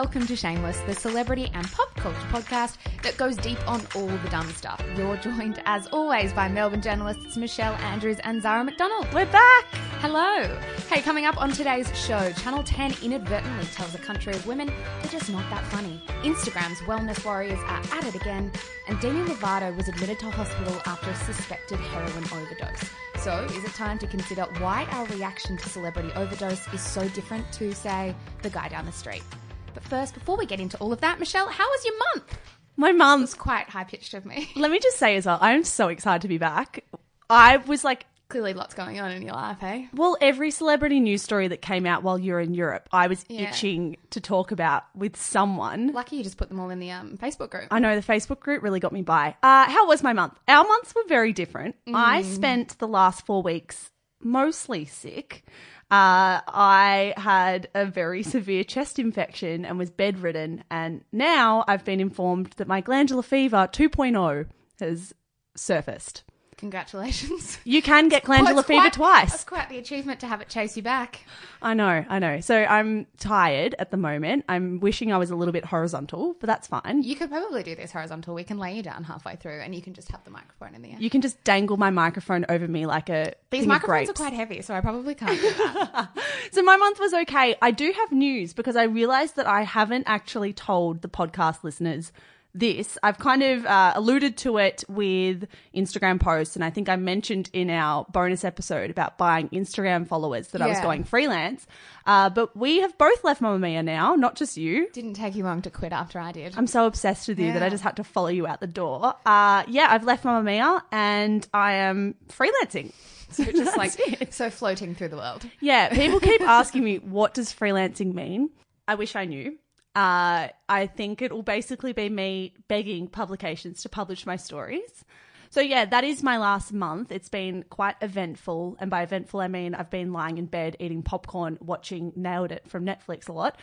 welcome to Shameless, the celebrity and pop culture podcast that goes deep on all the dumb stuff. You're joined, as always, by Melbourne journalists Michelle Andrews and Zara McDonald. We're back. Hello. Hey, coming up on today's show, Channel 10 inadvertently tells a country of women they're just not that funny. Instagram's wellness warriors are at it again, and Demi Lovato was admitted to hospital after a suspected heroin overdose. So, is it time to consider why our reaction to celebrity overdose is so different to, say, the guy down the street? But first, before we get into all of that, Michelle, how was your month? My mum's. Quite high pitched of me. Let me just say as well, I'm so excited to be back. I was like, Clearly, lots going on in your life, eh? well, every celebrity news story that came out while you're in Europe, I was Yeah. itching to talk about with someone. Lucky you just put them all in the um, Facebook group. I know the Facebook group really got me by. Uh, how was my month? Our months were very different. I Mm. spent the last four weeks mostly sick. Uh, I had a very severe chest infection and was bedridden. And now I've been informed that my glandular fever 2.0 has surfaced. Congratulations. You can get glandular Well, fever quite- twice. That's quite the achievement to have it chase you back. I know, I know. So I'm tired at the moment. I'm wishing I was a little bit horizontal, but that's fine. You could probably do this horizontal. We can lay you down halfway through and you can just have the microphone in the end. You can just dangle my microphone over me like a These microphones are quite heavy, so I probably can't do that. So my month was okay. I do have news because I realized that I haven't actually told the podcast listeners this. I've kind of uh, alluded to it with Instagram posts, and I think I mentioned in our bonus episode about buying Instagram followers that I was Yeah. going freelance. Uh, but we have both left Mamma Mia now, not just you. Didn't take you long to quit after I did. I'm so obsessed with you that I Yeah. just had to follow you out the door. Uh, yeah, I've left Mamma Mia and I am freelancing. so just like so floating through the world. Yeah, people keep asking me, what does freelancing mean? I wish I knew. Uh, I think it will basically be me begging publications to publish my stories. So, yeah, that is my last month. It's been quite eventful. And by eventful, I mean I've been lying in bed eating popcorn, watching Nailed It from Netflix a lot.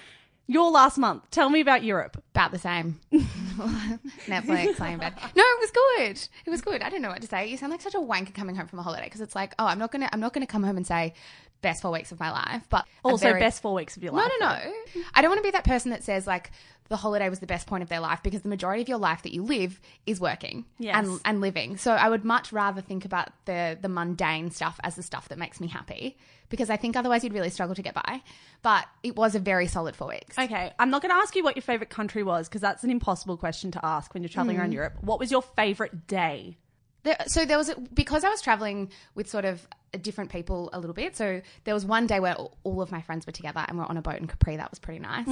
Your last month, tell me about Europe. About the same. Netflix, laying in bed. No, it was good. It was good. I don't know what to say. You sound like such a wanker coming home from a holiday because it's like, oh, I'm not gonna, I'm not gonna come home and say best four weeks of my life, but Also, very- best four weeks of your life. No, no, no. I don't want to be that person that says like the holiday was the best point of their life because the majority of your life that you live is working Yes. and and living. So I would much rather think about the the mundane stuff as the stuff that makes me happy because I think otherwise you'd really struggle to get by. But it was a very solid four weeks. Okay, I'm not going to ask you what your favorite country was because that's an impossible question to ask when you're traveling Mm. around Europe. What was your favorite day? There, so there was a, because I was traveling with sort of different people a little bit. So there was one day where all- of my friends were together and we're on a boat in Capri. That was pretty nice,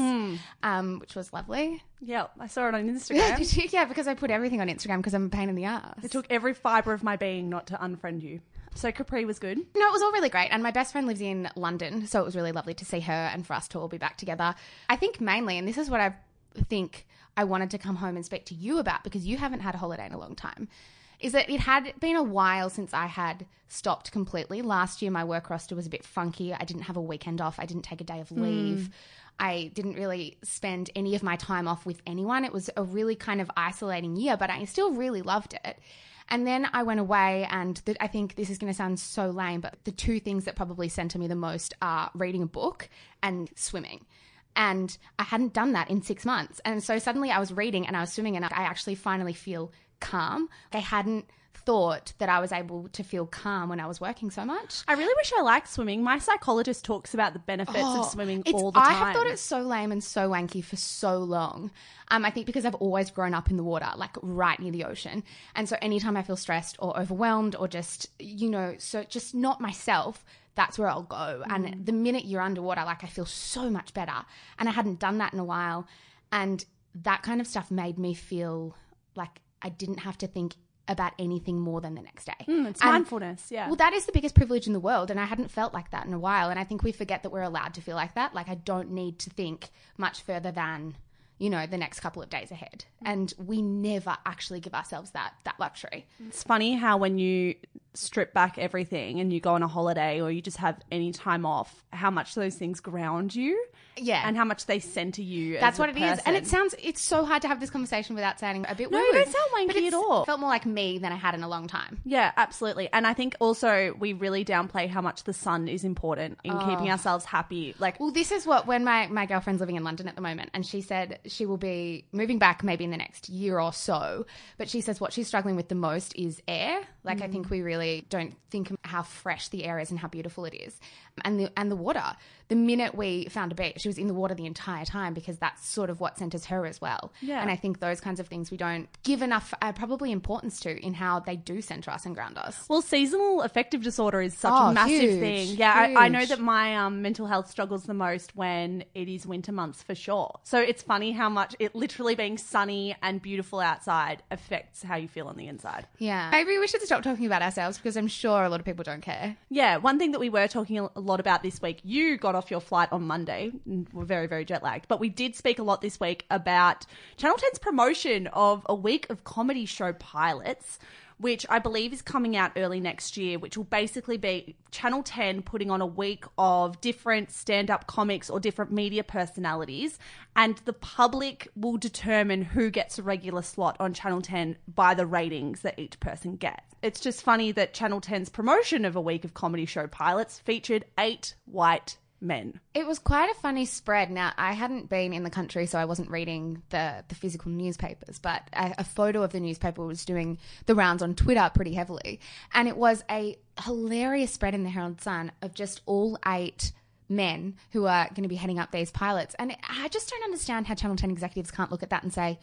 um, which was lovely. Yeah, I saw it on Instagram. you? Yeah, because I put everything on Instagram because I'm a pain in the ass. It took every fiber of my being not to unfriend you. So Capri was good. No, it was all really great. And my best friend lives in London, so it was really lovely to see her and for us to all be back together. I think mainly, and this is what I think I wanted to come home and speak to you about because you haven't had a holiday in a long time, is that it had been a while since I had stopped completely. Last year, my work roster was a bit funky. I didn't have a weekend off, I didn't take a day of hmm. leave. I didn't really spend any of my time off with anyone. It was a really kind of isolating year, but I still really loved it. And then I went away, and the, I think this is going to sound so lame, but the two things that probably center me the most are reading a book and swimming. And I hadn't done that in six months. And so suddenly I was reading and I was swimming, and I actually finally feel calm. I hadn't thought that I was able to feel calm when I was working so much. I really wish I liked swimming. My psychologist talks about the benefits of swimming Oh, all the time. I have thought it's so lame and so wanky for so long. Um, I think because I've always grown up in the water, like right near the ocean. And so anytime I feel stressed or overwhelmed or just, you know, so just not myself, that's where I'll go. Mm. And the minute you're underwater, like I feel so much better. And I hadn't done that in a while. And that kind of stuff made me feel like I didn't have to think about anything more than the next day. Mm, it's And- mindfulness, yeah. well, that is the biggest privilege in the world, and I hadn't felt like that in a while. And I think we forget that we're allowed to feel like that. Like I don't need to think much further than you know the next couple of days ahead, and we never actually give ourselves that that luxury. It's funny how when you strip back everything and you go on a holiday or you just have any time off, how much those things ground you. Yeah. And how much they center you. That's what it is, And it sounds, it's so hard to have this conversation without sounding a bit No, you don't sound wanky at all. felt more like me than I had in a long time. Yeah, absolutely. And I think also we really downplay how much the sun is important in oh. keeping Oh. ourselves happy. Like, Well, this is what when my, my girlfriend's living in London at the moment, and she said she will be moving back maybe in the next year or so. But she says what she's struggling with the most is air. Like I think we really don't think how fresh the air is and how beautiful it is, and the and the water. The minute we found a beach, she was in the water the entire time because that's sort of what centers her as well. Yeah. And I think those kinds of things we don't give enough uh, probably importance to in how they do center us and ground us. Well, seasonal affective disorder is such Oh, a massive huge, thing. Yeah, I, I know that my um, mental health struggles the most when it is winter months for sure. So it's funny how much it literally being sunny and beautiful outside affects how you feel on the inside. Yeah. Maybe we should stop talking about ourselves because I'm sure a lot of people don't care. Yeah, one thing that we were talking a lot about this week, you got off your flight on Monday. and We're very, very jet lagged. But we did speak a lot this week about Channel 10's promotion of a week of comedy show pilots, which I believe is coming out early next year, which will basically be Channel 10 putting on a week of different stand up comics or different media personalities. And the public will determine who gets a regular slot on Channel 10 by the ratings that each person gets. It's just funny that Channel 10's promotion of a week of comedy show pilots featured eight white men. It was quite a funny spread. Now, I hadn't been in the country, so I wasn't reading the, the physical newspapers, but a, a photo of the newspaper was doing the rounds on Twitter pretty heavily. And it was a hilarious spread in the Herald Sun of just all eight men who are going to be heading up these pilots. And I just don't understand how Channel 10 executives can't look at that and say,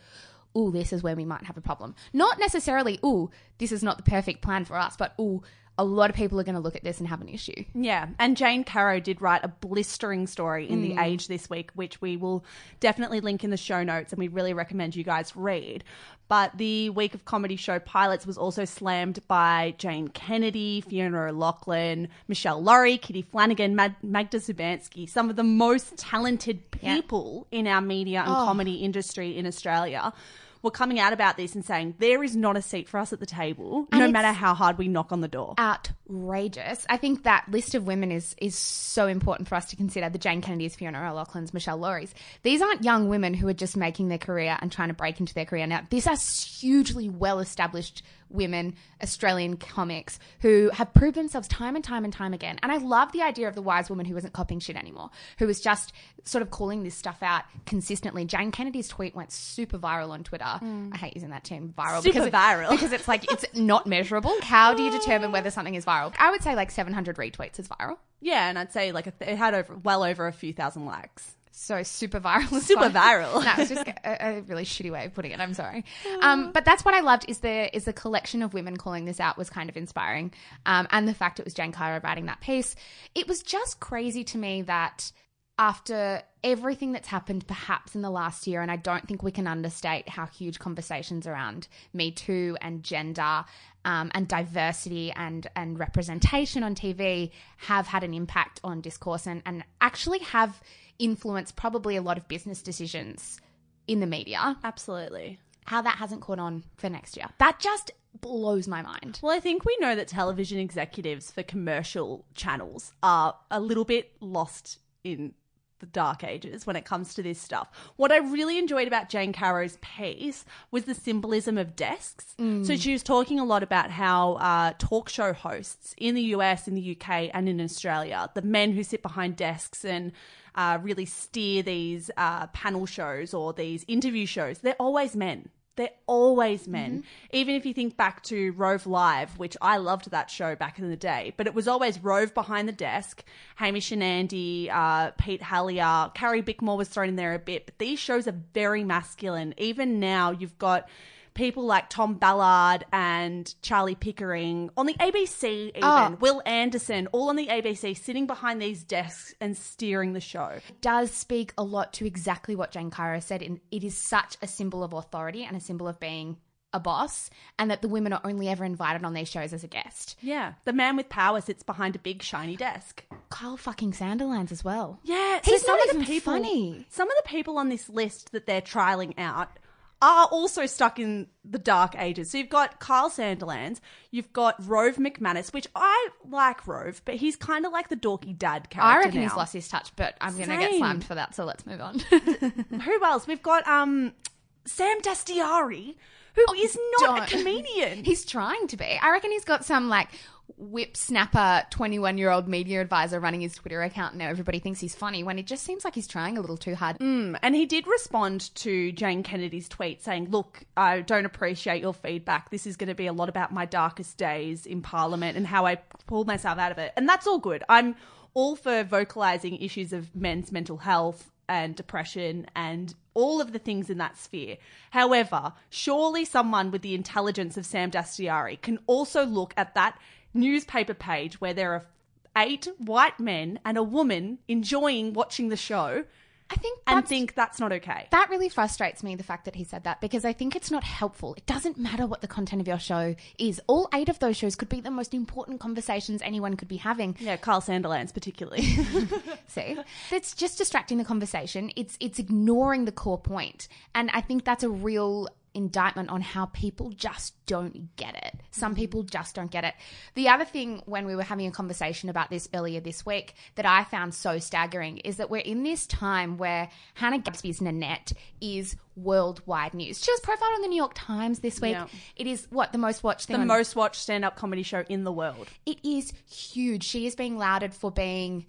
oh, this is where we might have a problem. Not necessarily, oh, this is not the perfect plan for us, but oh, a lot of people are going to look at this and have an issue. Yeah, and Jane Caro did write a blistering story in The mm. Age this week, which we will definitely link in the show notes, and we really recommend you guys read. But the week of comedy show pilots was also slammed by Jane Kennedy, Fiona O'Loughlin, Michelle Laurie, Kitty Flanagan, Mag- Magda Szubanski, some of the most talented people in our media and oh. comedy industry in Australia. Were coming out about this and saying there is not a seat for us at the table, no matter how hard we knock on the door. outrageous. I think that list of women is is so important for us to consider. The Jane Kennedys, Fiona O'Loughlin's, Michelle Laurie's. These aren't young women who are just making their career and trying to break into their career now. These are hugely well established women, Australian comics, who have proved themselves time and time and time again. And I love the idea of the wise woman who isn't copying shit anymore, who is just sort of calling this stuff out consistently. Jane Kennedy's tweet went super viral on Twitter. Mm. I hate using that term viral Super because viral. because it's like it's not measurable. How do you determine whether something is viral? I would say like 700 retweets is viral. Yeah, and I'd say like a th- it had over well over a few thousand likes. So super viral. is Super fine. viral. no, it's just a, a really shitty way of putting it. I'm sorry. Um, but that's what I loved is the is the collection of women calling this out was kind of inspiring, um, and the fact it was Jane Caro writing that piece. It was just crazy to me that after everything that's happened perhaps in the last year and I don't think we can understate how huge conversations around Me Too and gender um, and diversity and and representation on TV have had an impact on discourse and, and actually have influenced probably a lot of business decisions in the media. Absolutely. how that hasn't caught on for next year. That just blows my mind. Well, I think we know that television executives for commercial channels are a little bit lost in the dark ages when it comes to this stuff. What I really enjoyed about Jane Caro's piece was the symbolism of desks. So she was talking a lot about how uh, talk show hosts in the US, in the UK, and in Australia, the men who sit behind desks and uh, really steer these uh, panel shows or these interview shows, they're always men. They're always men. Even if you think back to Rove Live, which I loved that show back in the day, but it was always Rove behind the desk, Hamish and Andy, uh, Pete Helliar, Carrie Bickmore was thrown in there a bit, but these shows are very masculine. Even now, you've got people like Tom Ballard and Charlie Pickering on the ABC, even Oh. Wil Anderson, all on the ABC, sitting behind these desks and steering the show. It does speak a lot to exactly what Jane Caro said. And it is such a symbol of authority and a symbol of being a boss, and that the women are only ever invited on these shows as a guest. Yeah, the man with power sits behind a big shiny desk. Kyle fucking Sandilands as well. Yeah, He's so some not of the even people, funny. Some of the people on this list that they're trialing out are also stuck in the dark ages. So you've got Kyle Sandilands, you've got Rove McManus, which I like Rove, but he's kind of like the dorky dad character. I reckon now. he's lost his touch, but I'm going to get Same. slammed for that, so let's move on. Who else? We've got um Sam Dastyari, who is not a Oh, don't. comedian. he's trying to be. I reckon he's got some like whip snapper 21 year old media advisor running his Twitter account now. Everybody thinks he's funny when it just seems like he's trying a little too hard. Mm, and he did respond to Jane Kennedy's tweet saying, Look, I don't appreciate your feedback. This is going to be a lot about my darkest days in Parliament and how I pulled myself out of it. And that's all good. I'm all for vocalizing issues of men's mental health and depression and all of the things in that sphere. However, surely someone with the intelligence of Sam Dastyari can also look at that newspaper page where there are eight white men and a woman enjoying watching the show I think and that's, think that's not okay. that really frustrates me, the fact that he said that, because I think it's not helpful. It doesn't matter what the content of your show is. All eight of those shows could be the most important conversations anyone could be having. Yeah, Carl Sandilands particularly. See, it's just distracting the conversation. It's it's ignoring the core point, and I think that's a real indictment on how people just don't get it. Some mm-hmm. people just don't get it. The other thing, when we were having a conversation about this earlier this week, that I found so staggering is that we're in this time where Hannah Gadsby's Nanette is worldwide news. She was profiled in the New York Times this week. Yeah. It is what the most watched thing. the on- most watched stand up comedy show in the world. it is huge. She is being lauded for being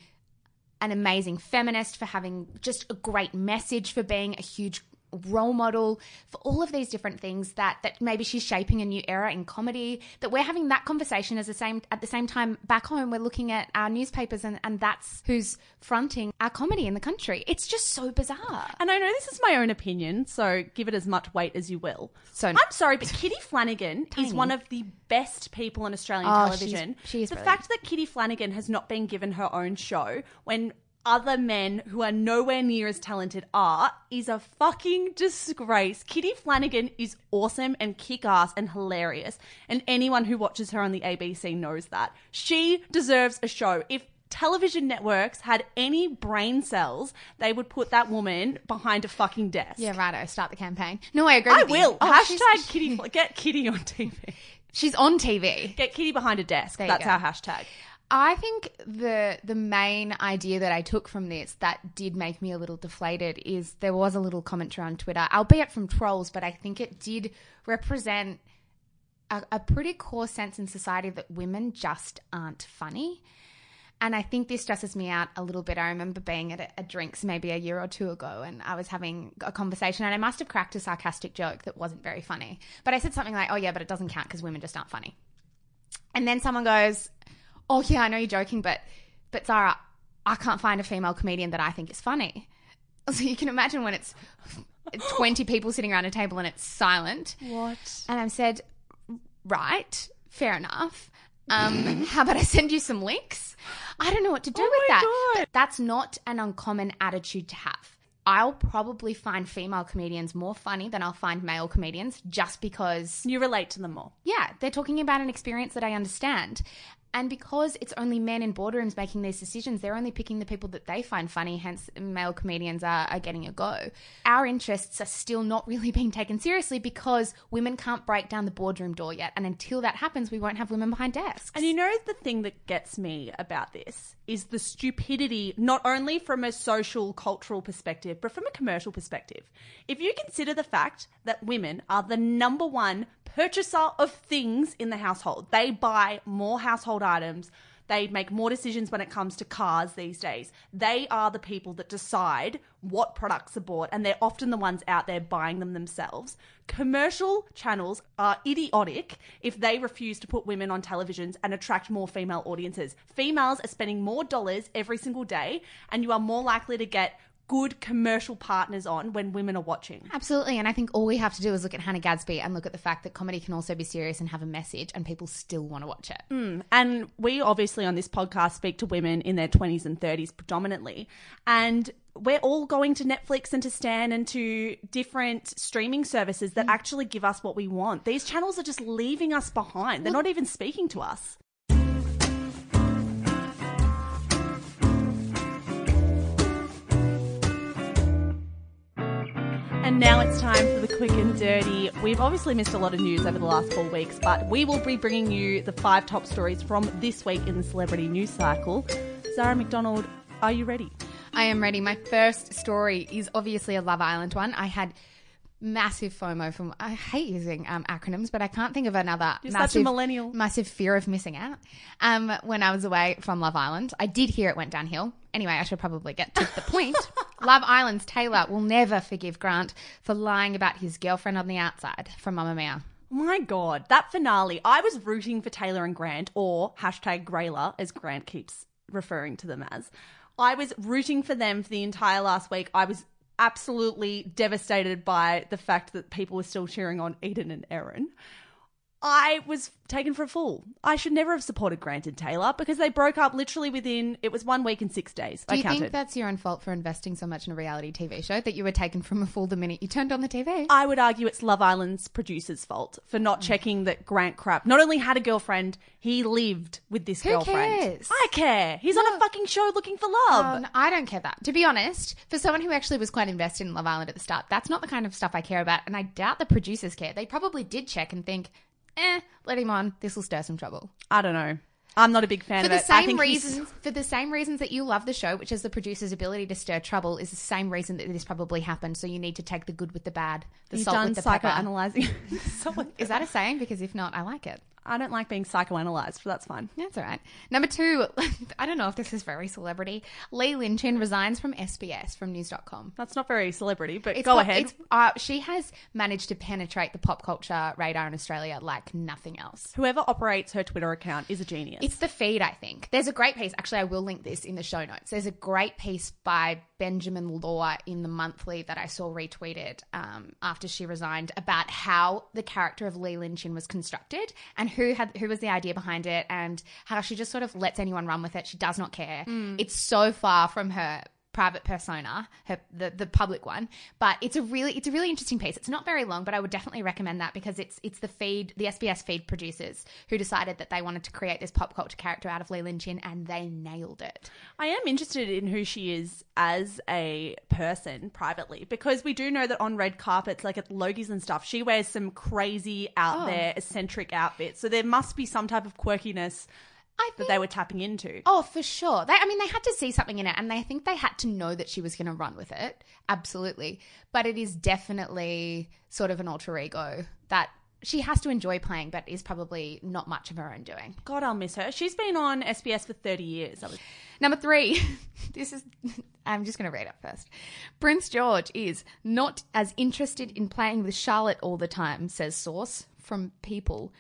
an amazing feminist, for having just a great message, for being a huge role model, for all of these different things that that maybe she's shaping a new era in comedy. That we're having that conversation as the same at the same time back home. We're looking at our newspapers and and that's who's fronting our comedy in the country. It's just so bizarre. And I know this is my own opinion, so give it as much weight as you will. So- I'm sorry, but Kitty Flanagan is one of the best people on Australian Oh, she's- television. she is the brilliant. fact that Kitty Flanagan has not been given her own show when other men who are nowhere near as talented are is a fucking disgrace. Kitty Flanagan is awesome and kick ass and hilarious, and anyone who watches her on the ABC knows that. She deserves a show. If television networks had any brain cells, they would put that woman behind a fucking desk. Yeah, righto. Start the campaign. No, I agree. I with you. will. Oh, hashtag Kitty. Get Kitty on TV. She's on TV. Get Kitty behind a desk. That's go. our hashtag. I think the the main idea that I took from this that did make me a little deflated is there was a little commentary on Twitter, albeit from trolls, but I think it did represent a, a pretty core sense in society that women just aren't funny. And I think this stresses me out a little bit. I remember being at a, a drinks maybe a year or two ago, and I was having a conversation, and I must have cracked a sarcastic joke that wasn't very funny. But I said something like, "Oh yeah, but it doesn't count because women just aren't funny." And then someone goes, "Oh yeah, I know you're joking, but but Zara, I can't find a female comedian that I think is funny." So you can imagine when it's twenty people sitting around a table and it's silent. What? And I said, right, fair enough. Um, how about I send you some links? I don't know what to do Oh with that. God. That's not an uncommon attitude to have. I'll probably find female comedians more funny than I'll find male comedians just because You relate to them more. yeah, they're talking about an experience that I understand. And because it's only men in boardrooms making these decisions, they're only picking the people that they find funny, hence, male comedians are, are getting a go. Our interests are still not really being taken seriously because women can't break down the boardroom door yet. And until that happens, we won't have women behind desks. And you know the thing that gets me about this is the stupidity, not only from a social, cultural perspective, but from a commercial perspective. If you consider the fact that women are the number one purchaser of things in the household, they buy more household items. They make more decisions when it comes to cars these days. They are the people that decide what products are bought, and they're often the ones out there buying them themselves. Commercial channels are idiotic if they refuse to put women on televisions and attract more female audiences. Females are spending more dollars every single day, and you are more likely to get good commercial partners on when women are watching. Absolutely. And I think all we have to do is look at Hannah Gadsby and look at the fact that comedy can also be serious and have a message, and people still want to watch it. Mm, and we obviously on this podcast speak to women in their 20s and 30s predominantly. And we're all going to Netflix and to Stan and to different streaming services that mm. actually give us what we want. These channels are just leaving us behind. They're not even speaking to us. And now it's time for the quick and dirty. We've obviously missed a lot of news over the last four weeks, but we will be bringing you the five top stories from this week in the celebrity news cycle. Zara McDonald, are you ready? I am ready. My first story is obviously a Love Island one. I had massive FOMO from. I hate using um, acronyms, but I can't think of another You're such a massive millennial. massive fear of missing out. Um, when I was away from Love Island, I did hear it went downhill. Anyway, I should probably get to the point. Love Island's Tayla will never forgive Grant for lying about his girlfriend on the outside from Mamma Mia. My God, that finale. I was rooting for Tayla and Grant, or hashtag Grayla, as Grant keeps referring to them as. I was rooting for them for the entire last week. I was absolutely devastated by the fact that people were still cheering on Eden and Erin. I was taken for a fool. I should never have supported Grant and Tayla because they broke up literally within, it was one week and six days. Do I you counted. think that's your own fault for investing so much in a reality TV show that you were taken from a fool the minute you turned on the TV? I would argue it's Love Island's producer's fault for Mm. not checking that Grant Crapp not only had a girlfriend, he lived with this Who girlfriend. cares? I care. He's on a fucking show looking for love. No, I don't care that. To be honest, for someone who actually was quite invested in Love Island at the start, that's not the kind of stuff I care about, and I doubt the producers care. They probably did check and think, eh, let him on. This will stir some trouble. I don't know. I'm not a big fan For of the it. I same think he's- reasons, for the same reasons that you love the show, which is the producer's ability to stir trouble, is the same reason that this probably happened. So you need to take the good with the bad, the He's salt done with the pepper. psychoanalyzing. Is that a saying? Because if not, I like it. I don't like being psychoanalyzed, but that's fine. That's all right. Number two, I don't know if this is very celebrity. Lee Lin Chin resigns from SBS from News.com. That's not very celebrity, but It's go pop- ahead. It's, uh, she has managed to penetrate the pop culture radar in Australia like nothing else. Whoever operates her Twitter account is a genius. It's the feed, I think. There's a great piece. Actually, I will link this in the show notes. There's a great piece by Benjamin Law in the monthly that I saw retweeted um, after she resigned about how the character of Lee Lin Chin was constructed and who had who was the idea behind it and how she just sort of lets anyone run with it. She does not care. Mm. It's so far from her private persona, her the, the public one. But it's a really it's a really interesting piece. It's not very long, but I would definitely recommend that because it's it's the feed the SBS feed producers who decided that they wanted to create this pop culture character out of Lee Lin Chin and they nailed it. I am interested in who she is as a person privately because we do know that on red carpets, like at Logie's and stuff, she wears some crazy out Oh. there eccentric outfits. So there must be some type of quirkiness I that think, they were tapping into. Oh, for sure. They, I mean, they had to see something in it, and they I think they had to know that she was going to run with it. Absolutely, but it is definitely sort of an alter ego that she has to enjoy playing, but is probably not much of her own doing. God, I'll miss her. She's been on SBS for 30 years. Was- Number three, this is, I'm just going to read it first. Prince George is not as interested in playing with Charlotte all the time, says source from People.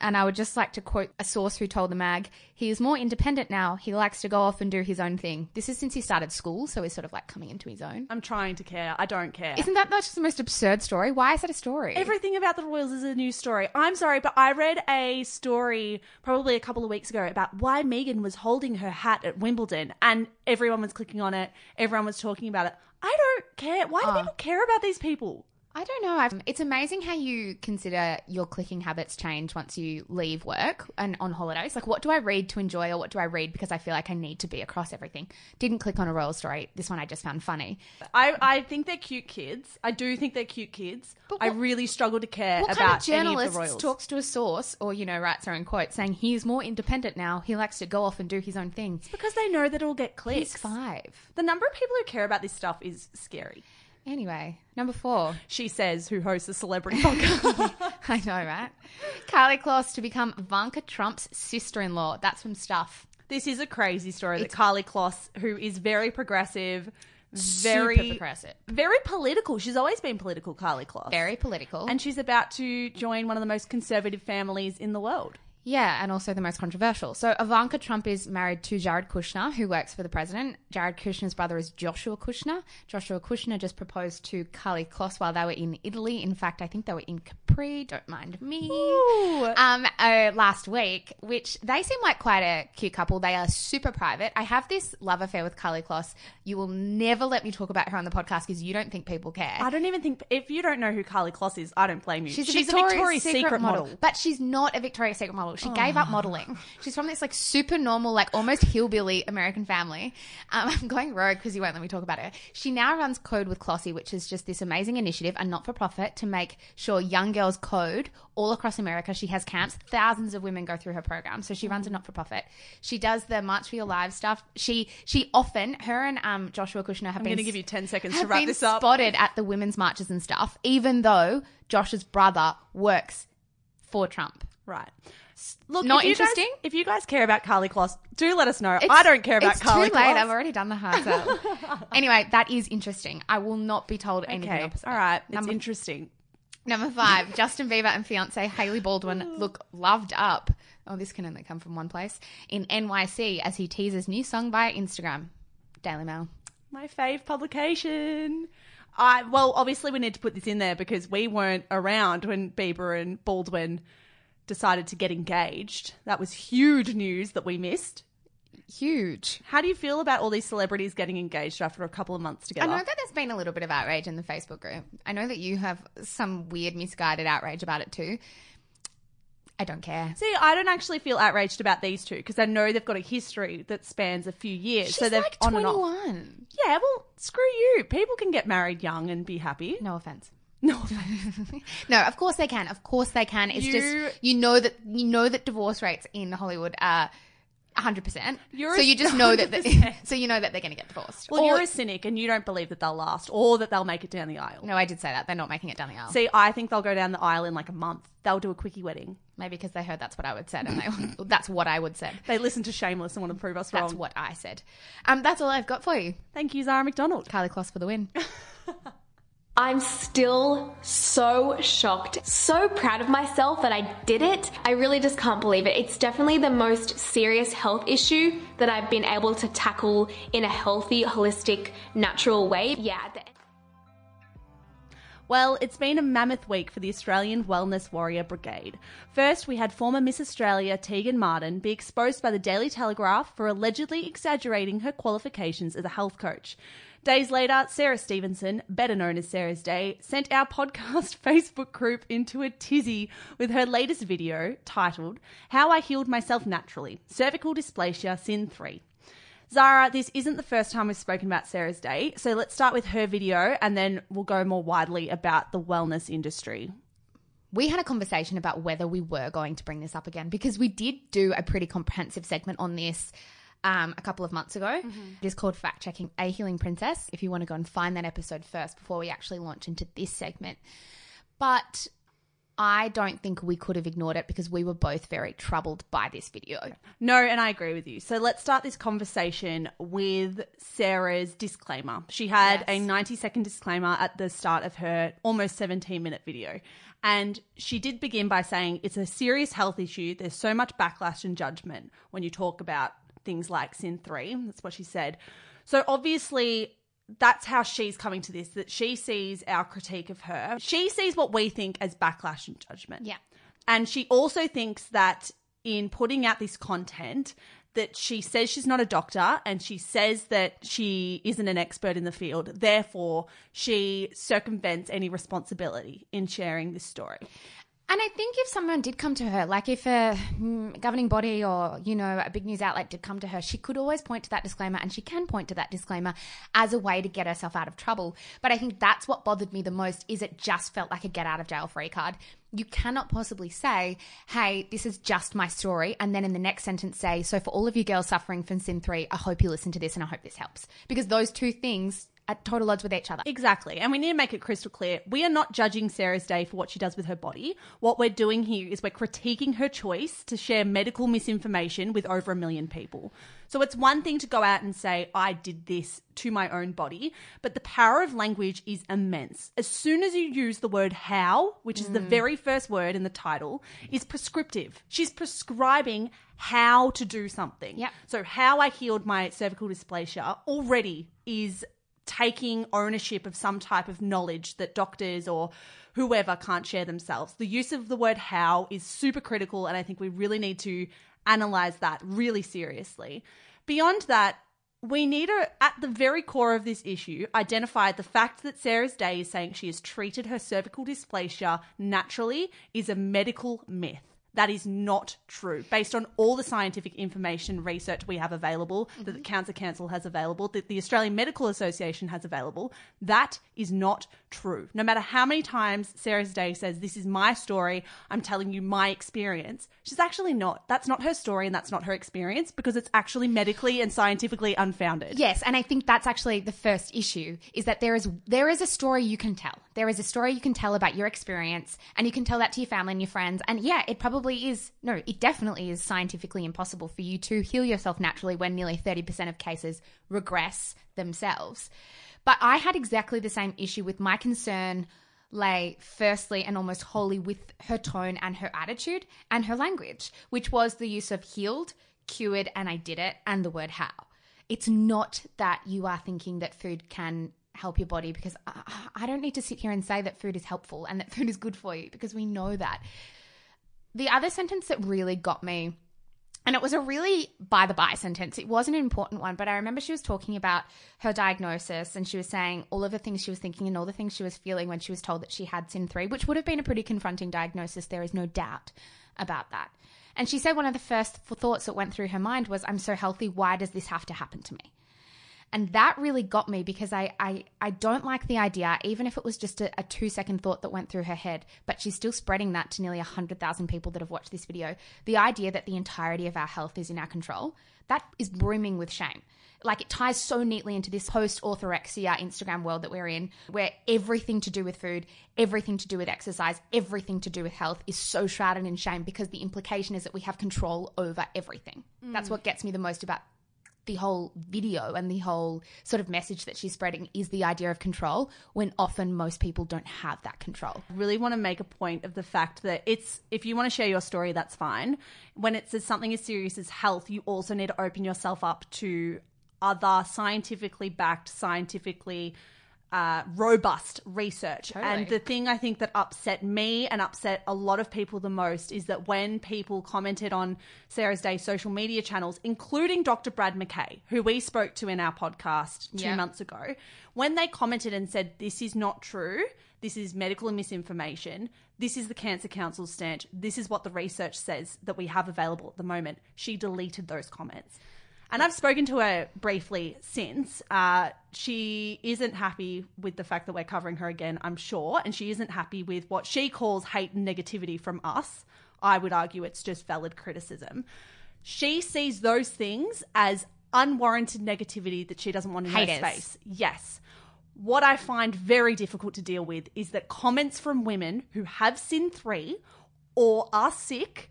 And I would just like to quote a source who told the mag, he is more independent now. He likes to go off and do his own thing. This is since he started school, so he's sort of like coming into his own. I'm trying to care. I don't care. Isn't that just the most absurd story? Why is that a story? Everything about the Royals is a news story. I'm sorry, but I read a story probably a couple of weeks ago about why Meghan was holding her hat at Wimbledon and everyone was clicking on it. Everyone was talking about it. I don't care. Why do ah. people care about these people? I don't know. I've, it's amazing how you consider your clicking habits change once you leave work and on holidays. Like, what do I read to enjoy, or what do I read because I feel like I need to be across everything? Didn't click on a royal story. This one I just found funny. I, I think they're cute kids. I do think they're cute kids. But I really struggle to care What about kind of any of the Royals. talks to a source, or you know, writes their own quote, saying he is more independent now. He likes to go off and do his own thing. because they know that it'll get clicks. He's five. The number of people who care about this stuff is scary. Anyway, number four. She says, who hosts a celebrity podcast. I know, right? Karlie Kloss to become Ivanka Trump's sister-in-law. That's from Stuff. This is a crazy story that It's- Karlie Kloss, who is very progressive, Super very progressive. very political. She's always been political, Karlie Kloss. Very political. and she's about to join one of the most conservative families in the world. Yeah, and also the most controversial. So Ivanka Trump is married to Jared Kushner, who works for the president. Jared Kushner's brother is Joshua Kushner. Joshua Kushner just proposed to Karlie Kloss while they were in Italy. In fact, I think they were in Capri. Don't mind me. Um, uh, last week, which they seem like quite a cute couple. They are super private. I have this love affair with Karlie Kloss. You will never let me talk about her on the podcast because you don't think people care. I don't even think if you don't know who Karlie Kloss is, I don't blame you. She's a She's Victoria's, Victoria's Secret, Secret, model. model. but she's not a Victoria's Secret model. Model. She gave up modeling. She's from this like super normal, like almost hillbilly American family. Um, I'm going rogue because you won't let me talk about her. She now runs Kode with Klossy, which is just this amazing initiative, a not for profit, to make sure young girls code all across America. She has camps. Thousands of women go through her program. So she runs a not for profit. She does the March for Your Lives stuff. She she often her and um, Joshua Kushner have I'm been going to give you 10 seconds to have wrap been this up. spotted at the women's marches and stuff, even though Josh's brother works for Trump. Right. Look, Not if you guys- interesting? if you guys care about Karlie Kloss, do let us know. I don't care about it's Karlie too late. Kloss. I've already done the hard sell. anyway, that is interesting. I will not be told anything opposite. all right. It's Number, interesting. number five, Justin Bieber and fiance Hailey Baldwin look loved up. Oh, this can only come from one place in NYC as he teases new song via Instagram. Daily Mail. My fave publication. I well, obviously we need to put this in there because we weren't around when Bieber and Baldwin decided to get engaged. That was huge news that we missed. Huge. How do you feel about all these celebrities getting engaged after a couple of months together? I know that there's been a little bit of outrage in the Facebook group. I know that you have some weird, misguided outrage about it too. I don't care. See, I don't actually feel outraged about these two because I know they've got a history that spans a few years. She's so they're like on and off. 21. Yeah, well, screw you. People can get married young and be happy. No offense. No. No, of course they can. Of course they can. It's You- just you know that you know that divorce rates in Hollywood are 100%. You're so a- you just know that they, 100%. so you know that they're going to get divorced. well, Or- you're a cynic and you don't believe that they'll last or that they'll make it down the aisle. No, I did say that. They're not making it down the aisle. See, I think they'll go down the aisle in like a month. They'll do a quickie wedding. Maybe because they heard that's what I would said and they that's what I would said. They listen to Shameless and want to prove us wrong. That's wrong. what I said. Um that's all I've got for you. Thank you, Zara McDonald. Karlie Kloss for the win. I'm still so shocked, so proud of myself that I did it. I really just can't believe it. It's definitely the most serious health issue that I've been able to tackle in a healthy, holistic, natural way. Yeah. Well, it's been a mammoth week for the Australian Wellness Warrior Brigade. First, we had former Miss Australia Tegan Martin be exposed by the Daily Telegraph for allegedly exaggerating her qualifications as a health coach. Days later, Sarah Stevenson, better known as Sarah's Day, sent our podcast Facebook group into a tizzy with her latest video titled How I Healed Myself Naturally Cervical Dysplasia CIN 3. Zara, this isn't the first time we've spoken about Sarah's Day, so let's start with her video and then we'll go more widely about the wellness industry. we had a conversation about whether we were going to bring this up again because we did do a pretty comprehensive segment on this um, a couple of months ago. It is called Fact Checking A Healing Princess. If you want to go and find that episode first before we actually launch into this segment. But I don't think we could have ignored it because we were both very troubled by this video. No, and I agree with you. So let's start this conversation with Sarah's disclaimer. She had Yes. a 90 second disclaimer at the start of her almost 17 minute video. And she did begin by saying it's a serious health issue. There's so much backlash and judgment when you talk about things like CIN 3. That's what she said. So obviously, that's how she's coming to this that she sees our critique of her. She sees what we think as backlash and judgment. Yeah. And she also thinks that in putting out this content, that she says she's not a doctor and she says that she isn't an expert in the field. Therefore, she circumvents any responsibility in sharing this story. And I think if someone did come to her, like if a mm, governing body or, you know, a big news outlet did come to her, she could always point to that disclaimer and she can point to that disclaimer as a way to get herself out of trouble. But I think that's what bothered me the most is it just felt like a get out of jail free card. You cannot possibly say, hey, this is just my story. And then in the next sentence say, so for all of you girls suffering from CIN three, I hope you listen to this and I hope this helps. Because those two things at total odds with each other. Exactly. And we need to make it crystal clear. We are not judging Sarah's Day for what she does with her body. What we're doing here is we're critiquing her choice to share medical misinformation with over a million people. So it's one thing to go out and say, I did this to my own body, but the power of language is immense. As soon as you use the word how, which is the mm. very first word in the title, is prescriptive. She's prescribing how to do something. Yep. So how I healed my cervical dysplasia already is taking ownership of some type of knowledge that doctors or whoever can't share themselves. The use of the word how is super critical, and I think we really need to analyze that really seriously. Beyond that, we need to, at the very core of this issue, identify the fact that Sarah's Day is saying she has treated her cervical dysplasia naturally is a medical myth. That is not true. Based on all the scientific information research we have available, that the mm-hmm. Cancer Council has available, that the Australian Medical Association has available, that is not true. No matter how many times Sarah's Day says, This is my story, I'm telling you my experience, she's actually not. That's not her story and that's not her experience because it's actually medically and scientifically unfounded. Yes, and I think that's actually the first issue is that there is there is a story you can tell. There is a story you can tell about your experience and you can tell that to your family and your friends. And yeah, it probably is no, it definitely is scientifically impossible for you to heal yourself naturally when nearly 30% of cases regress themselves. But I had exactly the same issue with my concern lay firstly and almost wholly with her tone and her attitude and her language, which was the use of healed, cured, and I did it, and the word how. It's not that you are thinking that food can help your body because I, I don't need to sit here and say that food is helpful and that food is good for you because we know that. The other sentence that really got me and it was a really by the by sentence. It wasn't an important one, but I remember she was talking about her diagnosis and she was saying all of the things she was thinking and all the things she was feeling when she was told that she had CIN3, which would have been a pretty confronting diagnosis. There is no doubt about that. And she said one of the first thoughts that went through her mind was, I'm so healthy. Why does this have to happen to me? And that really got me because I, I, I don't like the idea, even if it was just a, a two second thought that went through her head, but she's still spreading that to nearly 100,000 people that have watched this video. The idea that the entirety of our health is in our control, that is brimming with shame. Like it ties so neatly into this post orthorexia Instagram world that we're in, where everything to do with food, everything to do with exercise, everything to do with health is so shrouded in shame because the implication is that we have control over everything. That's mm. what gets me the most about the whole video and the whole sort of message that she's spreading is the idea of control when often most people don't have that control. I really want to make a point of the fact that it's if you want to share your story that's fine when it says something as serious as health you also need to open yourself up to other scientifically backed scientifically uh, robust research Totally. and the thing i think that upset me and upset a lot of people the most is that when people commented on sarah's day social media channels including dr brad mckay who we spoke to in our podcast two Yeah. months ago when they commented and said this is not true this is medical misinformation. This is the Cancer Council's stance. This is what the research says that we have available at the moment. She deleted those comments. And I've spoken to her briefly since. Uh, she isn't happy with the fact that we're covering her again, I'm sure. And she isn't happy with what she calls hate and negativity from us. I would argue it's just valid criticism. She sees those things as unwarranted negativity that she doesn't want in Haters. her space. Yes. What I find very difficult to deal with is that comments from women who have CIN 3 or are sick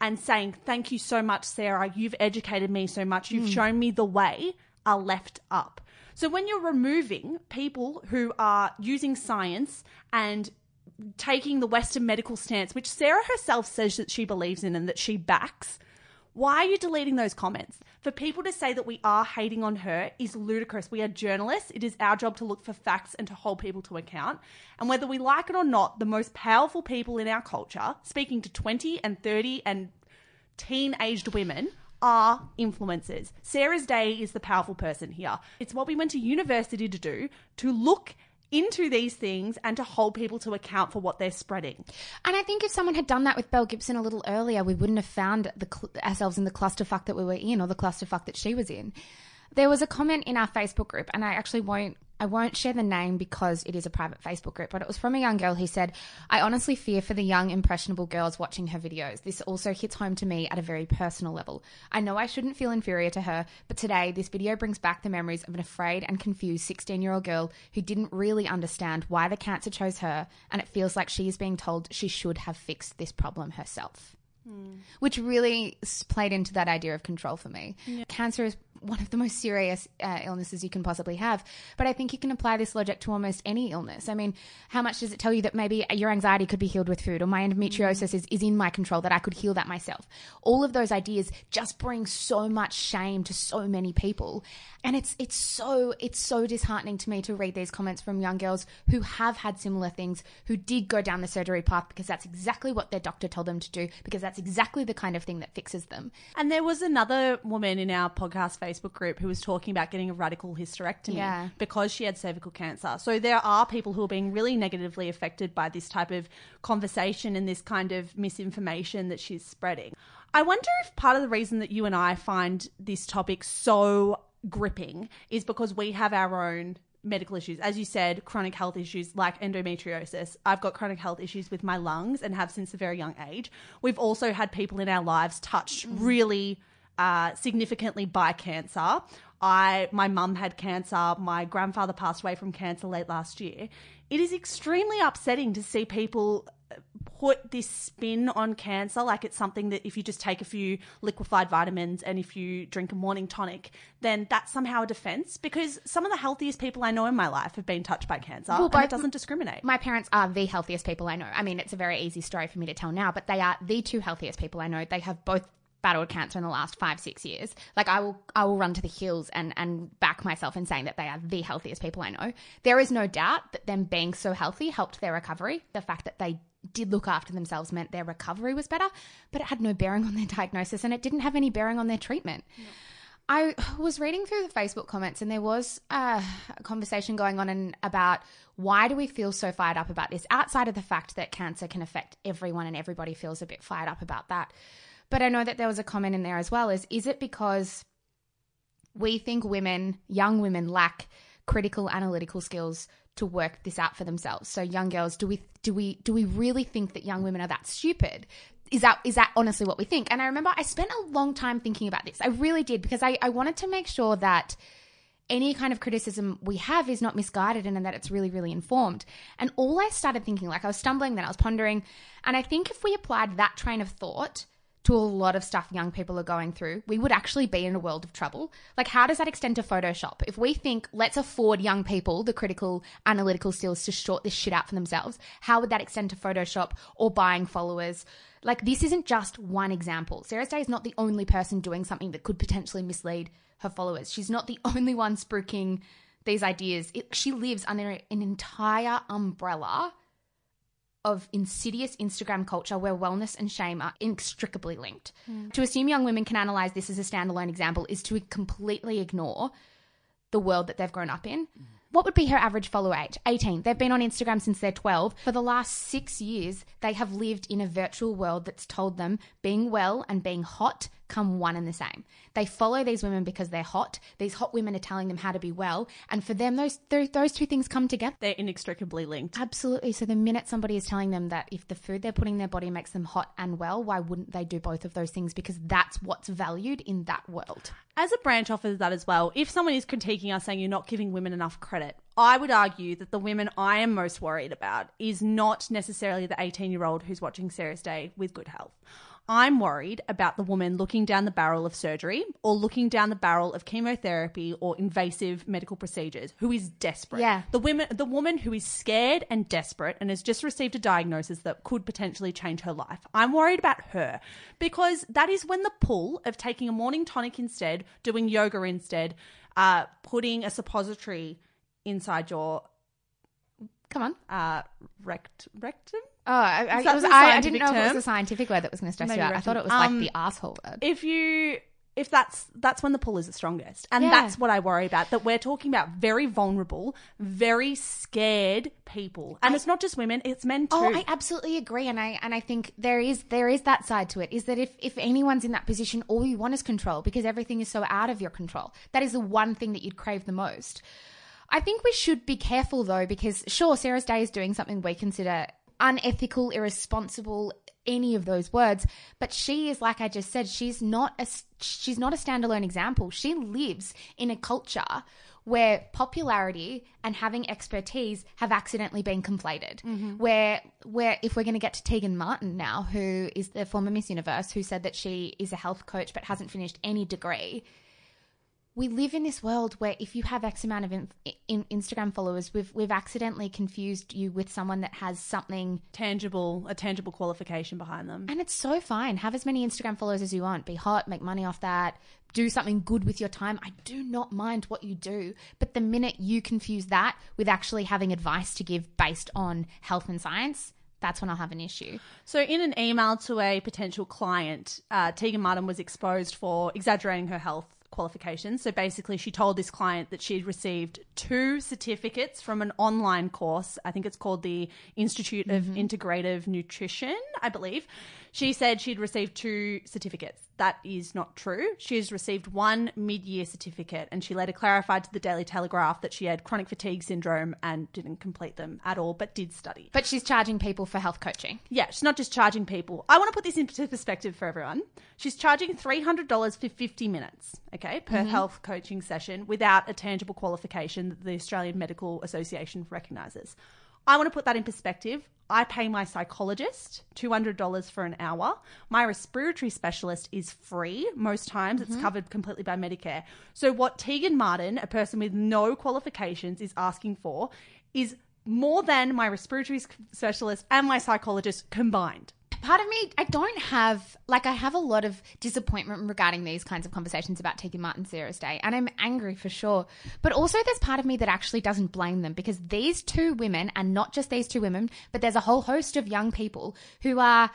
and saying, Thank you so much, Sarah. You've educated me so much. You've hmm. shown me the way, are left up. So when you're removing people who are using science and taking the Western medical stance, which Sarah herself says that she believes in and that she backs, why are you deleting those comments? For people to say that we are hating on her is ludicrous. We are journalists. It is our job to look for facts and to hold people to account. And whether we like it or not, the most powerful people in our culture, speaking to 20 and 30 and teen aged women, are influencers. Sarah's Day is the powerful person here. It's what we went to university to do to look into these things and to hold people to account for what they're spreading. And I think if someone had done that with Belle Gibson a little earlier, we wouldn't have found cl- ourselves in the clusterfuck that we were in or the clusterfuck that she was in. There was a comment in our Facebook group, and I actually won't. I won't share the name because it is a private Facebook group, but it was from a young girl who said, I honestly fear for the young, impressionable girls watching her videos. This also hits home to me at a very personal level. I know I shouldn't feel inferior to her, but today this video brings back the memories of an afraid and confused 16 year old girl who didn't really understand why the cancer chose her, and it feels like she is being told she should have fixed this problem herself hmm. which really played into that idea of control for me. Cancer is one of the most serious uh, illnesses you can possibly have, but I think you can apply this logic to almost any illness. I mean, how much does it tell you that maybe your anxiety could be healed with food, or my endometriosis is, is in my control, that I could heal that myself? All of those ideas just bring so much shame to so many people, and it's it's so it's so disheartening to me to read these comments from young girls who have had similar things, who did go down the surgery path because that's exactly what their doctor told them to do, because that's exactly the kind of thing that fixes them. And there was another woman in our podcast Facebook group who was talking about getting a radical hysterectomy Yeah. because she had cervical cancer. So there are people who are being really negatively affected by this type of conversation and this kind of misinformation that she's spreading. I wonder if part of the reason that you and I find this topic so gripping is because we have our own medical issues. As you said, chronic health issues like endometriosis. I've got chronic health issues with my lungs and have since a very young age. We've also had people in our lives touched mm. really uh, significantly by cancer. I my mum had cancer. My grandfather passed away from cancer late last year. It is extremely upsetting to see people put this spin on cancer like it's something that if you just take a few liquefied vitamins and if you drink a morning tonic, then that's somehow a defense. Because some of the healthiest people I know in my life have been touched by cancer, and both- it doesn't discriminate. My parents are the healthiest people I know. I mean, it's a very easy story for me to tell now, but they are the two healthiest people I know. They have both battled cancer in the last five, six years. Like I will, I will run to the hills and and back myself in saying that they are the healthiest people I know. There is no doubt that them being so healthy helped their recovery. The fact that they did look after themselves meant their recovery was better, but it had no bearing on their diagnosis and it didn't have any bearing on their treatment. I was reading through the Facebook comments and there was uh, a conversation going on in, about why do we feel so fired up about this outside of the fact that cancer can affect everyone and everybody feels a bit fired up about that. But I know that there was a comment in there as well is is it because we think women, young women lack critical analytical skills to work this out for themselves. So young girls, do we do we do we really think that young women are that stupid? Is that is that honestly what we think? And I remember I spent a long time thinking about this. I really did because I, I wanted to make sure that any kind of criticism we have is not misguided and that it's really, really informed. And all I started thinking, like I was stumbling, then I was pondering. And I think if we applied that train of thought to a lot of stuff young people are going through, we would actually be in a world of trouble. Like, how does that extend to Photoshop? If we think, let's afford young people the critical analytical skills to sort this shit out for themselves, how would that extend to Photoshop or buying followers? Like, this isn't just one example. Sarah Day is not the only person doing something that could potentially mislead her followers. She's not the only one spruiking these ideas. It, she lives under an entire umbrella of insidious Instagram culture where wellness and shame are inextricably linked. Hmm. To assume young women can analyze this as a standalone example is to completely ignore the world that they've grown up in. Hmm. What would be her average follower age? 18. They've been on Instagram since they're 12. For the last six years, they have lived in a virtual world that's told them being well and being hot come one and the same. They follow these women because they're hot. These hot women are telling them how to be well. And for them, those, those, those two things come together. They're inextricably linked. Absolutely. So the minute somebody is telling them that if the food they're putting in their body makes them hot and well, why wouldn't they do both of those things? Because that's what's valued in that world. As a branch off of that as well, if someone is critiquing us saying you're not giving women enough credit, I would argue that the women I am most worried about is not necessarily the 18 year old who's watching Sarah's Day with good health. I'm worried about the woman looking down the barrel of surgery or looking down the barrel of chemotherapy or invasive medical procedures who is desperate. Yeah. The women the woman who is scared and desperate and has just received a diagnosis that could potentially change her life. I'm worried about her because that is when the pull of taking a morning tonic instead, doing yoga instead, uh, putting a suppository inside your Come on. uh, rect rectum. Oh, I, I, Is that it was, I, I didn't know if it was a scientific word that was going to stress Maybe you out. I thought it was Um, like the asshole word. If you if that's that's when the pull is the strongest, and Yeah. that's what I worry about. That we're talking about very vulnerable, very scared people, and it's not just women; it's men too. Oh, I absolutely agree, and I and I think there is there is that side to it. Is that if if anyone's in that position, all you want is control because everything is so out of your control. That is the one thing that you'd crave the most. I think we should be careful though, because sure, Sarah's Day is doing something we consider unethical, irresponsible, any of those words, but she is like I just said, she's not a she's not a standalone example. She lives in a culture where popularity and having expertise have accidentally been conflated. Mm-hmm. Where where if we're going to get to Tegan Martin now, who is the former Miss Universe, who said that she is a health coach but hasn't finished any degree, we live in this world where if you have X amount of in, in Instagram followers, we've we've accidentally confused you with someone that has something, tangible, a tangible qualification behind them. and it's so fine. Have as many Instagram followers as you want. Be hot, make money off that. Do something good with your time. I do not mind what you do, but the minute you confuse that with actually having advice to give based on health and science, that's when I'll have an issue. So, in an email to a potential client, uh, Tegan Martin was exposed for exaggerating her health qualifications. So basically, she told this client that she had received two certificates from an online course. I think it's called the Institute of mm-hmm. Integrative Nutrition, I believe. She said she'd received two certificates. That is not true. She has received one mid year certificate, and she later clarified to the Daily Telegraph that she had chronic fatigue syndrome and didn't complete them at all, but did study. But she's charging people for health coaching. Yeah, she's not just charging people. I want to put this into perspective for everyone. She's charging $300 for 50 minutes, okay, per mm-hmm. health coaching session without a tangible qualification that the Australian Medical Association recognises. I want to put that in perspective. I pay my psychologist $200 for an hour. My respiratory specialist is free. Most times it's mm-hmm. covered completely by Medicare. So, what Tegan Martin, a person with no qualifications, is asking for is more than my respiratory specialist and my psychologist combined. Part of me, I don't have, like, I have a lot of disappointment regarding these kinds of conversations about Tegan Martin Sarah's Day, and I'm angry for sure. But also, there's part of me that actually doesn't blame them because these two women, and not just these two women, but there's a whole host of young people who are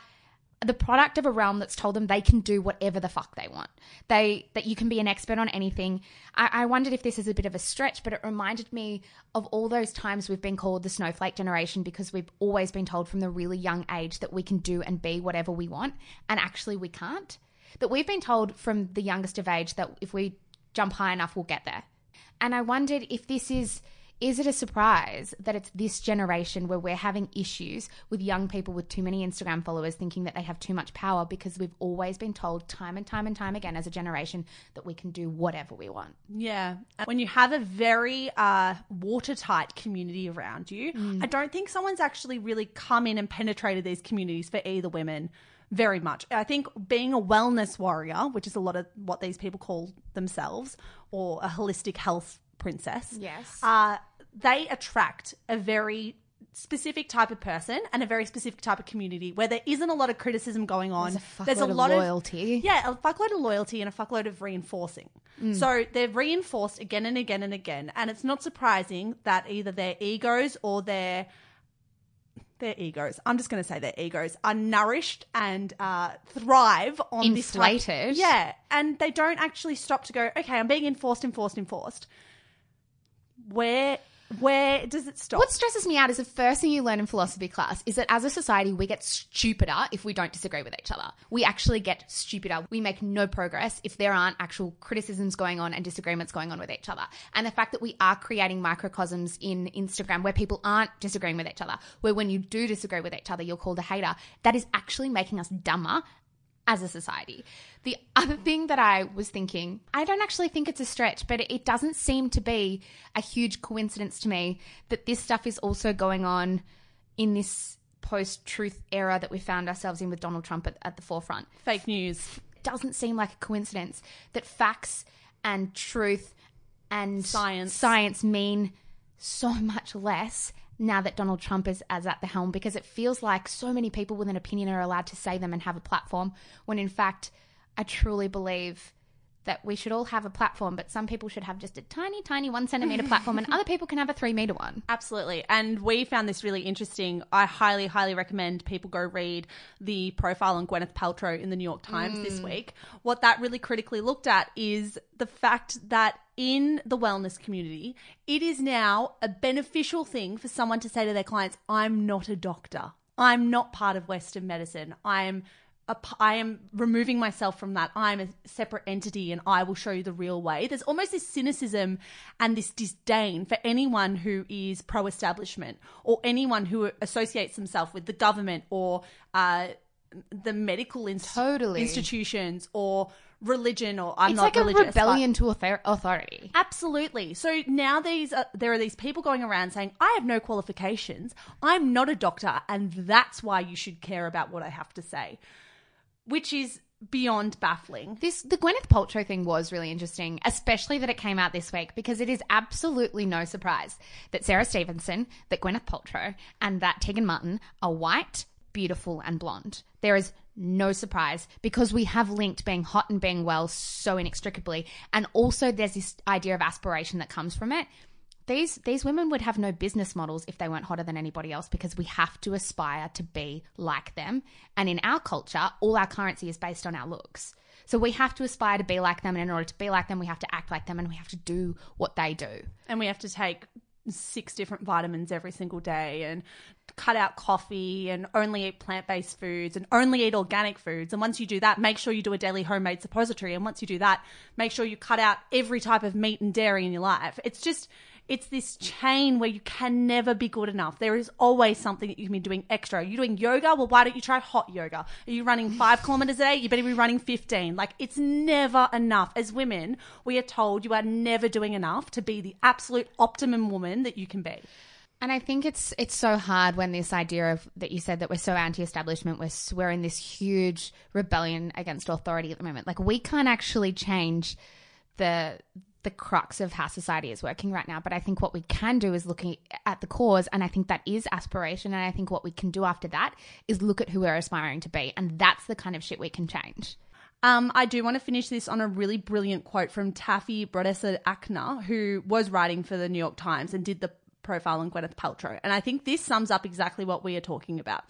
the product of a realm that's told them they can do whatever the fuck they want. They that you can be an expert on anything. I, I wondered if this is a bit of a stretch, but it reminded me of all those times we've been called the snowflake generation because we've always been told from the really young age that we can do and be whatever we want, and actually we can't. That we've been told from the youngest of age that if we jump high enough, we'll get there. And I wondered if this is is it a surprise that it's this generation where we're having issues with young people with too many Instagram followers thinking that they have too much power because we've always been told time and time and time again as a generation that we can do whatever we want. Yeah. When you have a very uh, watertight community around you, I don't think someone's actually really come in and penetrated these communities for either women very much. I think being a wellness warrior, which is a lot of what these people call themselves, or a holistic health princess, Yes. uh, they attract a very specific type of person and a very specific type of community where there isn't a lot of criticism going on. There's a fuckload of loyalty. yeah, a fuckload of loyalty and a fuckload of reinforcing. So they're reinforced again and again and again, and it's not surprising that either their egos or their their egos, I'm just going to say their egos, are nourished and uh, thrive on this Inflated. yeah, and they don't actually stop to go. Okay, I'm being enforced, enforced, enforced. Where where does it stop? What stresses me out is the first thing you learn in philosophy class is that as a society, we get stupider if we don't disagree with each other. We actually get stupider. We make no progress if there aren't actual criticisms going on and disagreements going on with each other. And the fact that we are creating microcosms in Instagram where people aren't disagreeing with each other, where when you do disagree with each other, you're called a hater, that is actually making us dumber as a society. The other thing that I was thinking, I don't actually think it's a stretch, but it doesn't seem to be a huge coincidence to me that this stuff is also going on in this post truth era that we found ourselves in with Donald Trump at, at the forefront. Fake news. It doesn't seem like a coincidence that facts and truth and Science. science mean so much less now that Donald Trump is as at the helm because it feels like so many people with an opinion are allowed to say them and have a platform when in fact I truly believe that we should all have a platform but some people should have just a tiny tiny one centimeter platform and other people can have a three meter one Absolutely. And we found this really interesting. I highly, highly recommend people go read the profile on Gwyneth Paltrow in the New York Times this mm. week. What that really critically looked at is the fact that in the wellness community, it is now a beneficial thing for someone to say to their clients, I'm not a doctor. I'm not part of Western medicine. I'm a I am removing myself from that. I'm a separate entity and I will show you the real way. There's almost this cynicism and this disdain for anyone who is pro establishment or anyone who associates themselves with the government or uh, the medical Totally. institutions or religion or I'm it's not like a religious, but- rebellion to author- authority Absolutely. So now these uh, there are these people going around saying, "I have no qualifications. I'm not a doctor, and that's why you should care about what I have to say," which is beyond baffling. This the Gwyneth Paltrow thing was really interesting, especially that it came out this week because it is absolutely no surprise that Sarah Stevenson, that Gwyneth Paltrow, and that Tegan Martin are white, beautiful, and blonde. There is no surprise because we have linked being hot and being well so inextricably, and also there's this idea of aspiration that comes from it. These these women would have no business models if they weren't hotter than anybody else because we have to aspire to be like them. And in our culture, all our currency is based on our looks. So we have to aspire to be like them, and in order to be like them, we have to act like them, and we have to do what they do. and we have to take six different vitamins every single day and cut out coffee and only eat plant-based foods and only eat organic foods and once you do that make sure you do a daily homemade suppository and once you do that make sure you cut out every type of meat and dairy in your life it's just it's this chain where you can never be good enough. There is always something that you can be doing extra. You're you doing yoga? Well, why don't you try hot yoga? Are you running five kilometers a day? You better be running 15. Like, it's never enough. As women, we are told you are never doing enough to be the absolute optimum woman that you can be. And I think it's it's so hard when this idea of that you said that we're so anti-establishment, we're we're in this huge rebellion against authority at the moment. Like we can't actually change the the crux of how society is working right now. But I think what we can do is looking at the cause, and I think that is aspiration. And I think what we can do after that is look at who we're aspiring to be, and that's the kind of shit we can change. Um, I do want to finish this on a really brilliant quote from Taffy Brodesser Akner, who was writing for the New York Times and did the profile on Gwyneth Paltrow. And I think this sums up exactly what we are talking about.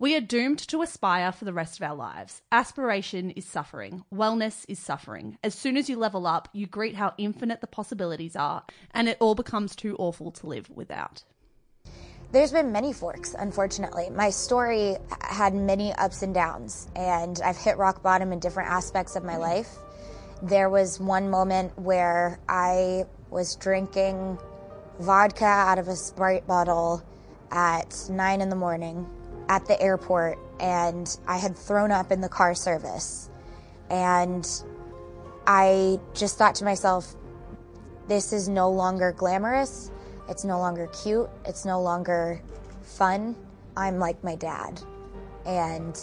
We are doomed to aspire for the rest of our lives. Aspiration is suffering. Wellness is suffering. As soon as you level up, you greet how infinite the possibilities are, and it all becomes too awful to live without. There's been many forks, unfortunately. My story had many ups and downs, and I've hit rock bottom in different aspects of my mm. life. There was one moment where I was drinking vodka out of a Sprite bottle at nine in the morning at the airport, and I had thrown up in the car service. And I just thought to myself, this is no longer glamorous. It's no longer cute. It's no longer fun. I'm like my dad. And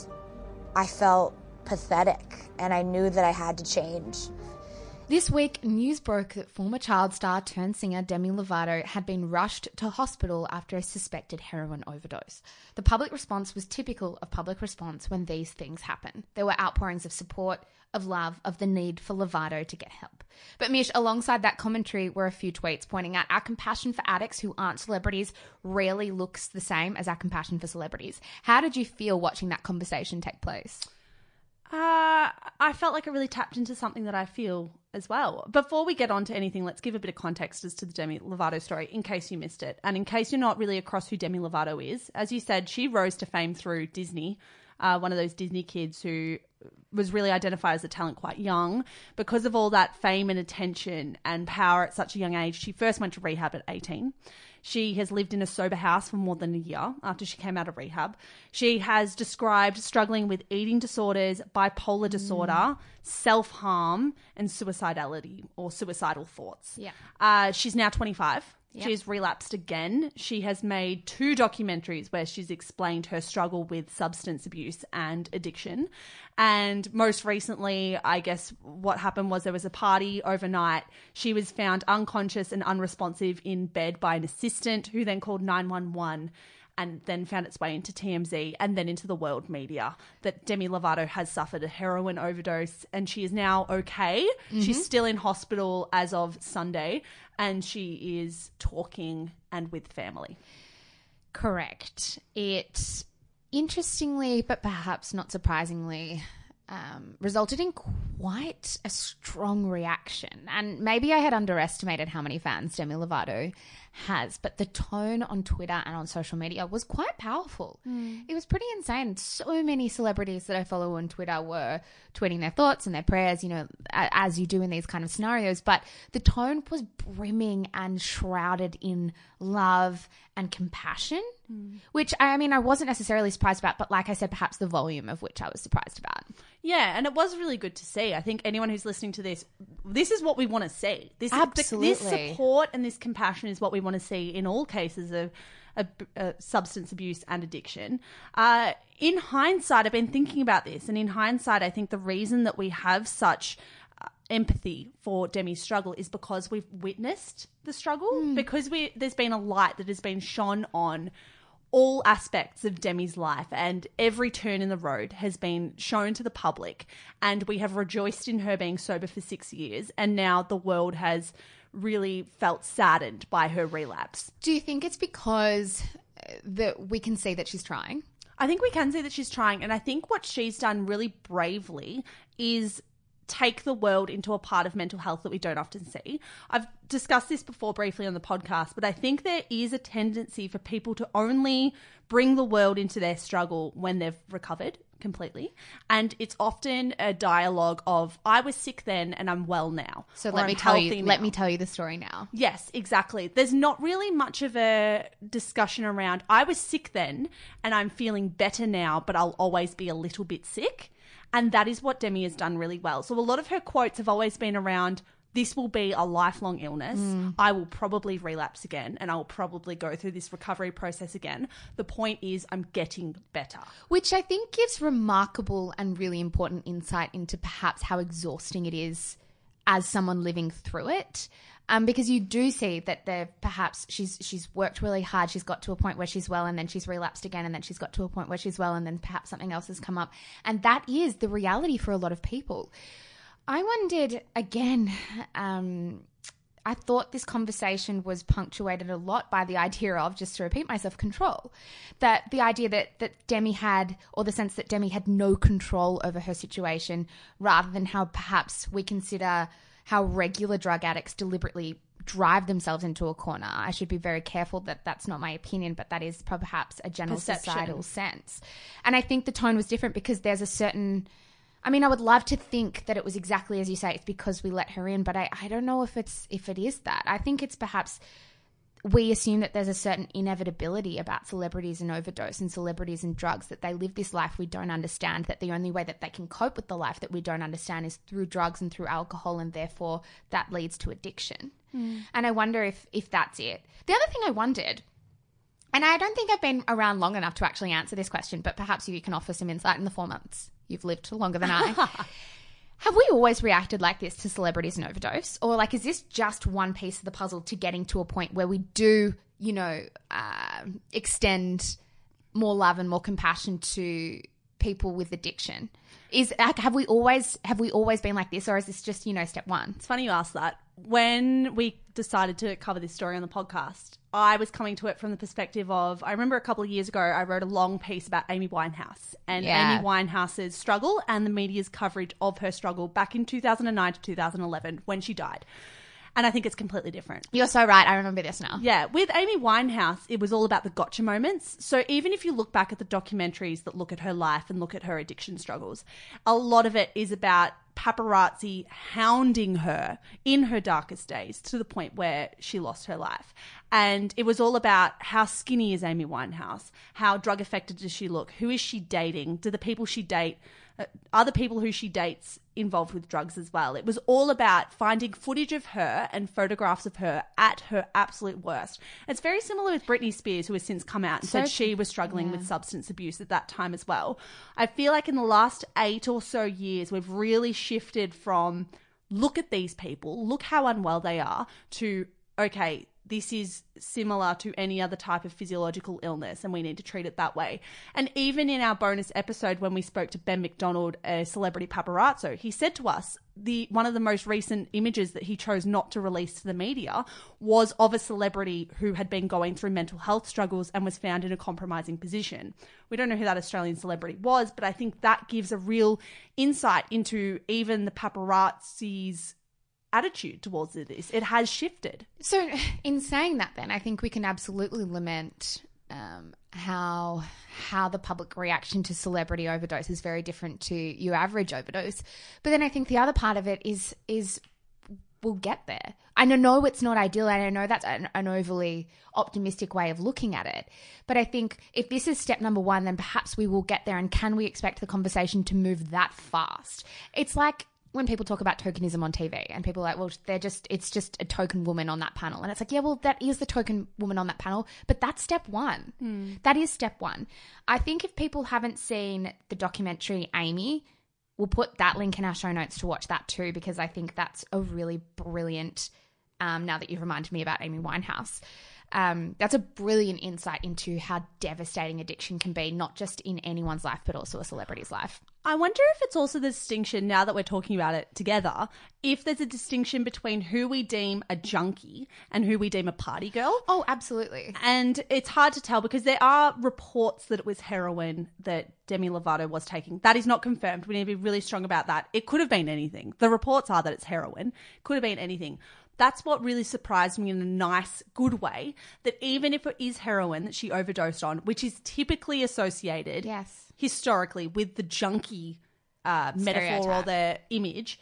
I felt pathetic, and I knew that I had to change. This week, news broke that former child star turned singer Demi Lovato had been rushed to hospital after a suspected heroin overdose. The public response was typical of public response when these things happen. There were outpourings of support, of love, of the need for Lovato to get help. But Mish, alongside that commentary were a few tweets pointing out our compassion for addicts who aren't celebrities rarely looks the same as our compassion for celebrities. How did you feel watching that conversation take place? Uh, I felt like it really tapped into something that I feel as well. Before we get on to anything, let's give a bit of context as to the Demi Lovato story in case you missed it. And in case you're not really across who Demi Lovato is, as you said, she rose to fame through Disney, uh, one of those Disney kids who was really identified as a talent quite young. Because of all that fame and attention and power at such a young age, she first went to rehab at 18. She has lived in a sober house for more than a year after she came out of rehab. She has described struggling with eating disorders, bipolar disorder, self harm, and suicidality or suicidal thoughts. Yeah. Uh, she's now 25. She's relapsed again. She has made two documentaries where she's explained her struggle with substance abuse and addiction. And most recently, I guess what happened was there was a party overnight. She was found unconscious and unresponsive in bed by an assistant who then called 911 and then found its way into TMZ and then into the world media that Demi Lovato has suffered a heroin overdose and she is now okay. She's still in hospital as of Sunday and she is talking and with family. Correct. It, interestingly, but perhaps not surprisingly, um, resulted in quite a strong reaction. And maybe I had underestimated how many fans Demi Lovato has, but the tone on Twitter and on social media was quite powerful. Mm. It was pretty insane. So many celebrities that I follow on Twitter were tweeting their thoughts and their prayers, you know, as you do in these kind of scenarios. But the tone was brimming and shrouded in love and compassion, mm. which I mean, I wasn't necessarily surprised about, but like I said, perhaps the volume of which I was surprised about. Yeah, and it was really good to see. I think anyone who's listening to this, this is what we want to see. This this support and this compassion is what we want to see in all cases of, of uh, substance abuse and addiction. Uh, in hindsight, I've been thinking about this, and in hindsight, I think the reason that we have such uh, empathy for Demi's struggle is because we've witnessed the struggle, because we there's been a light that has been shone on all aspects of Demi's life and every turn in the road has been shown to the public. And we have rejoiced in her being sober for six years. And now the world has really felt saddened by her relapse. Do you think it's because uh, that we can see that she's trying? I think we can see that she's trying. And I think what she's done really bravely is take the world into a part of mental health that we don't often see. I've discussed this before briefly on the podcast, but I think there is a tendency for people to only bring the world into their struggle when they've recovered completely. And it's often a dialogue of I was sick then and I'm well now. So let I'm me tell you. healthy Let me tell you the story now. Yes, exactly. There's not really much of a discussion around I was sick then and I'm feeling better now, but I'll always be a little bit sick. And that is what Demi has done really well. So a lot of her quotes have always been around this will be a lifelong illness. I will probably relapse again and I will probably go through this recovery process again. The point is, I'm getting better. Which I think gives remarkable and really important insight into perhaps how exhausting it is as someone living through it. Um, because you do see that there perhaps she's she's worked really hard, she's got to a point where she's well, and then she's relapsed again, and then she's got to a point where she's well, and then perhaps something else has come up, and that is the reality for a lot of people. I wondered again. Um, I thought this conversation was punctuated a lot by the idea of, just to repeat myself, control. That the idea that, that Demi had, or the sense that Demi had no control over her situation, rather than how perhaps we consider how regular drug addicts deliberately drive themselves into a corner. I should be very careful that that's not my opinion, but that is perhaps a general Perception. societal sense. And I think the tone was different because there's a certain I mean, I would love to think that it was exactly as you say. It's because we let her in, but I, I don't know if it's if it is that. I think it's perhaps we assume that there's a certain inevitability about celebrities and overdose and celebrities and drugs that they live this life we don't understand. That the only way that they can cope with the life that we don't understand is through drugs and through alcohol, and therefore that leads to addiction. Hmm. And I wonder if if that's it. The other thing I wondered and I don't think I've been around long enough to actually answer this question, but perhaps you can offer some insight in the four months you've lived longer than I. Have we always reacted like this to celebrities and overdose? Or, like, is this just one piece of the puzzle to getting to a point where we do, you know, uh, extend more love and more compassion to people with addiction? Is like, have we always have we always been like this, or is this just you know step one? It's funny you ask that. When we decided to cover this story on the podcast, I was coming to it from the perspective of I remember a couple of years ago I wrote a long piece about Amy Winehouse and Yeah. Amy Winehouse's struggle and the media's coverage of her struggle back in 2009 to 2011 when she died. And I think it's completely different. You're so right. I remember this now. Yeah, with Amy Winehouse, it was all about the gotcha moments. So even if you look back at the documentaries that look at her life and look at her addiction struggles, a lot of it is about paparazzi hounding her in her darkest days to the point where she lost her life. And it was all about how skinny is Amy Winehouse? How drug affected does she look? Who is she dating? Do the people she date uh, the people who she dates involved with drugs as well. It was all about finding footage of her and photographs of her at her absolute worst. It's very similar with Britney Spears, who has since come out and So- said she was struggling with substance abuse at that time as well. I feel like in the last eight or so years, we've really shifted from look at these people, look how unwell they are, to okay, this is similar to any other type of physiological illness and we need to treat it that way. And even in our bonus episode when we spoke to Ben McDonald, a celebrity paparazzo, he said to us the one of the most recent images that he chose not to release to the media was of a celebrity who had been going through mental health struggles and was found in a compromising position. We don't know who that Australian celebrity was, but I think that gives a real insight into even the paparazzi's attitude towards this. It has shifted. So, in saying that, then I think we can absolutely lament um, how how the public reaction to celebrity overdose is very different to your average overdose. But then I think the other part of it is is we'll get there. I know it's not ideal, and I know that's an, an overly optimistic way of looking at it. But I think if this is step number one, then perhaps we will get there. And can we expect the conversation to move that fast? It's like when people talk about tokenism on TV and people are like, well, they're just, it's just a token woman on that panel. And it's like, yeah, well, that is the token woman on that panel, but that's step one. That is step one. I think if people haven't seen the documentary Amy, we'll put that link in our show notes to watch that too, because I think that's a really brilliant, um, now that you've reminded me about Amy Winehouse. Um, that's a brilliant insight into how devastating addiction can be, not just in anyone's life, but also a celebrity's life. I wonder if it's also the distinction now that we're talking about it together. If there's a distinction between who we deem a junkie and who we deem a party girl. Oh, absolutely. And it's hard to tell because there are reports that it was heroin that Demi Lovato was taking. That is not confirmed. We need to be really strong about that. It could have been anything. The reports are that it's heroin. Could have been anything. That's what really surprised me in a nice, good way. That even if it is heroin that she overdosed on, which is typically associated Yes. Historically with the junkie uh, metaphor or the image,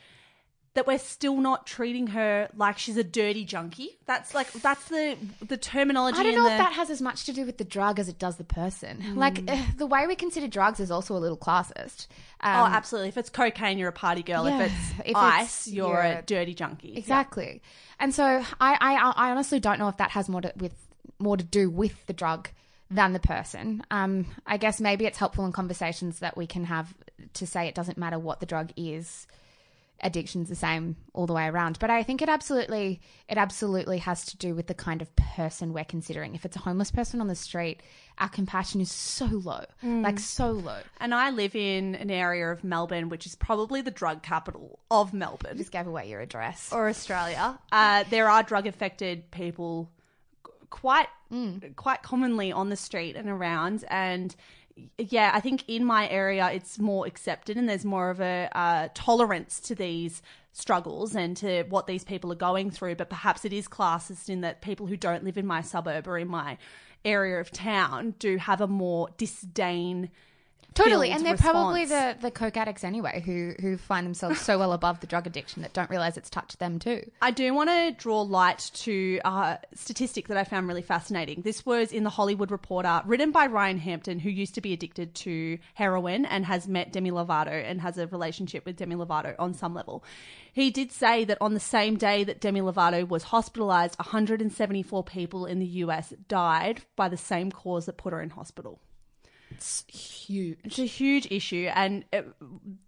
that we're still not treating her like she's a dirty junkie. That's like that's the the terminology. I don't know the, if that has as much to do with the drug as it does the person. Like eh, the way we consider drugs is also a little classist. Oh, Um, absolutely. If it's cocaine, you're a party girl. Yeah. If it's If ice, it's- you're, you're a dirty junkie. Exactly. And so I, I, I honestly don't know if that has more to with more to do with the drug than the person. Um, I guess maybe it's helpful in conversations that we can have to say it doesn't matter what the drug is. Addiction's the same all the way around. But I think it absolutely it absolutely has to do with the kind of person we're considering. If it's a homeless person on the street, our compassion is so low. Like so low. And I live in an area of Melbourne, which is probably the drug capital of Melbourne. Just gave away your address. or Australia, uh, there are drug affected people qu- quite quite commonly on the street and around. And yeah i think in my area it's more accepted and there's more of a uh, tolerance to these struggles and to what these people are going through. But perhaps it is classist in that people who don't live in my suburb or in my area of town do have a more disdain Totally, and they're probably the, the coke addicts anyway, who who find themselves so well above the drug addiction that don't realize it's touched them too. I do want to draw light to a statistic that I found really fascinating. This was in the Hollywood Reporter, written by Ryan Hampton, who used to be addicted to heroin and has met Demi Lovato and has a relationship with Demi Lovato on some level. He did say that on the same day that Demi Lovato was hospitalized, 174 people in the US died by the same cause that put her in hospital. It's huge. It's a huge issue, and it,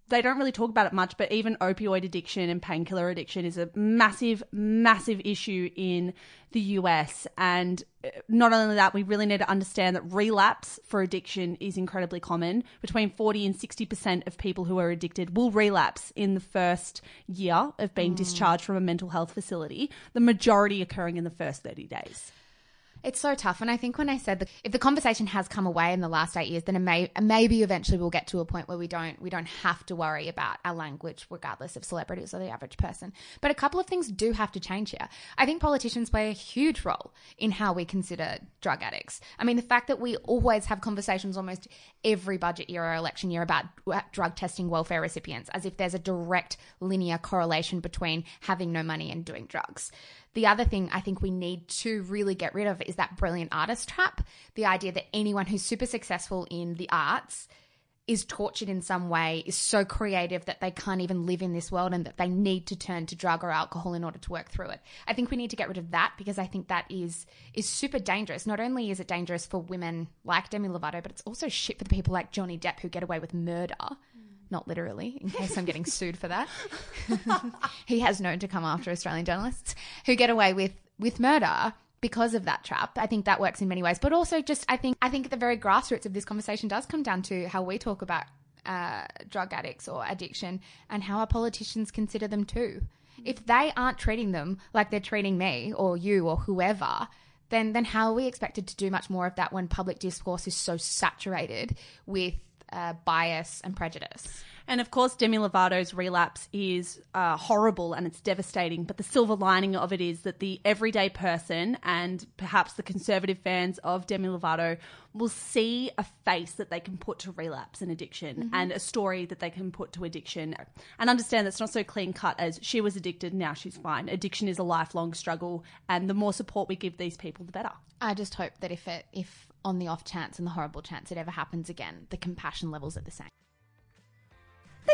they don't really talk about it much. But even opioid addiction and painkiller addiction is a massive, massive issue in the US. And uh, not only that, we really need to understand that relapse for addiction is incredibly common. Between 40 and 60% of people who are addicted will relapse in the first year of being discharged from a mental health facility, the majority occurring in the first 30 days. It's so tough, and I think when I said that if the conversation has come away in the last eight years, then may maybe eventually we'll get to a point where we don't we don't have to worry about our language, regardless of celebrities or the average person. But a couple of things do have to change here. I think politicians play a huge role in how we consider drug addicts. I mean, the fact that we always have conversations almost every budget year or election year about uh, drug testing welfare recipients, as if there's a direct linear correlation between having no money and doing drugs. The other thing I think we need to really get rid of is that brilliant artist trap. The idea that anyone who's super successful in the arts is tortured in some way, is so creative that they can't even live in this world and that they need to turn to drug or alcohol in order to work through it. I think we need to get rid of that because I think that is is super dangerous. Not only is it dangerous for women like Demi Lovato, but it's also shit for the people like Johnny Depp who get away with murder. Not literally, in case I'm getting sued for that. he has known to come after Australian journalists who get away with with murder because of that trap. I think that works in many ways, but also just I think I think the very grassroots of this conversation does come down to how we talk about uh, drug addicts or addiction and how our politicians consider them too. If they aren't treating them like they're treating me or you or whoever, then then how are we expected to do much more of that when public discourse is so saturated with uh, bias and prejudice? And of course, Demi Lovato's relapse is uh, horrible and it's devastating. But the silver lining of it is that the everyday person and perhaps the conservative fans of Demi Lovato will see a face that they can put to relapse and addiction and a story that they can put to addiction and understand that's not so clean cut as she was addicted, now she's fine. Addiction is a lifelong struggle. And the more support we give these people, the better. I just hope that if it if on the off chance and the horrible chance it ever happens again, the compassion levels are the same.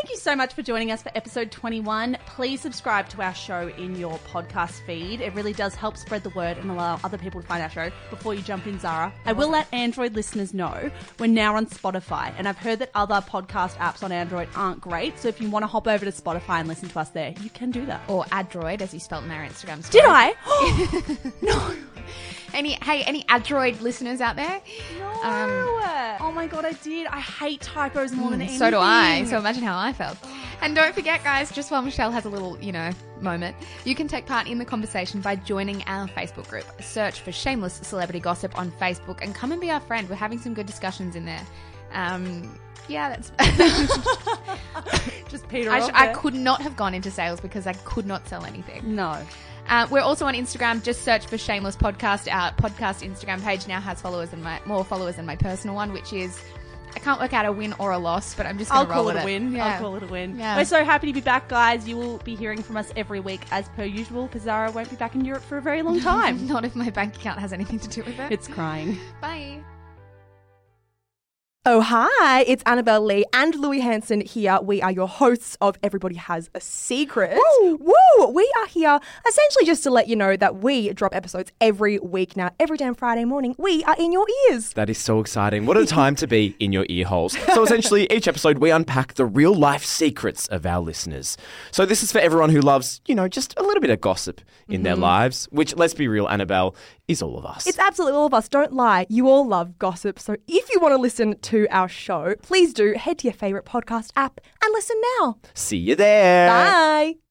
Thank you so much for joining us for episode 21. Please subscribe to our show in your podcast feed. It really does help spread the word and allow other people to find our show before you jump in, Zara. I will let Android listeners know we're now on Spotify, and I've heard that other podcast apps on Android aren't great. So if you want to hop over to Spotify and listen to us there, you can do that. Or Adroid, as you spelled in our Instagram story. Did I? No. Any hey, any Adroid listeners out there? No. oh my god, I did. I hate typos more than anything. So do I. So imagine how I felt. And don't forget, guys, just while Michelle has a little, you know, moment, you can take part in the conversation by joining our Facebook group. Search for Shameless Celebrity Gossip on Facebook and come and be our friend. We're having some good discussions in there. Um, yeah, that's. just Peter. I, sh- I could not have gone into sales because I could not sell anything. No. Uh, we're also on Instagram. Just search for Shameless Podcast. Our podcast Instagram page now has followers and my more followers than my personal one, which is I can't work out a win or a loss, but I'm just I'll gonna roll call it a win. Yeah. I'll call it a win. Yeah. We're so happy to be back, guys. You will be hearing from us every week as per usual because Zara won't be back in Europe for a very long time. Not if my bank account has anything to do with it. it's crying. Bye. Oh, hi, it's Annabelle Lee and Louis Hanson here. We are your hosts of Everybody Has a Secret. Woo! Woo! We are here essentially just to let you know that we drop episodes every week now. Every damn Friday morning, we are in your ears. That is so exciting. What a time to be in your ear holes. So, essentially, each episode we unpack the real life secrets of our listeners. So, this is for everyone who loves, you know, just a little bit of gossip in their mm-hmm. lives, which, let's be real, Annabelle, is all of us. It's absolutely all of us. Don't lie. You all love gossip. So if you want to listen to our show, please do head to your favorite podcast app and listen now. See you there. Bye.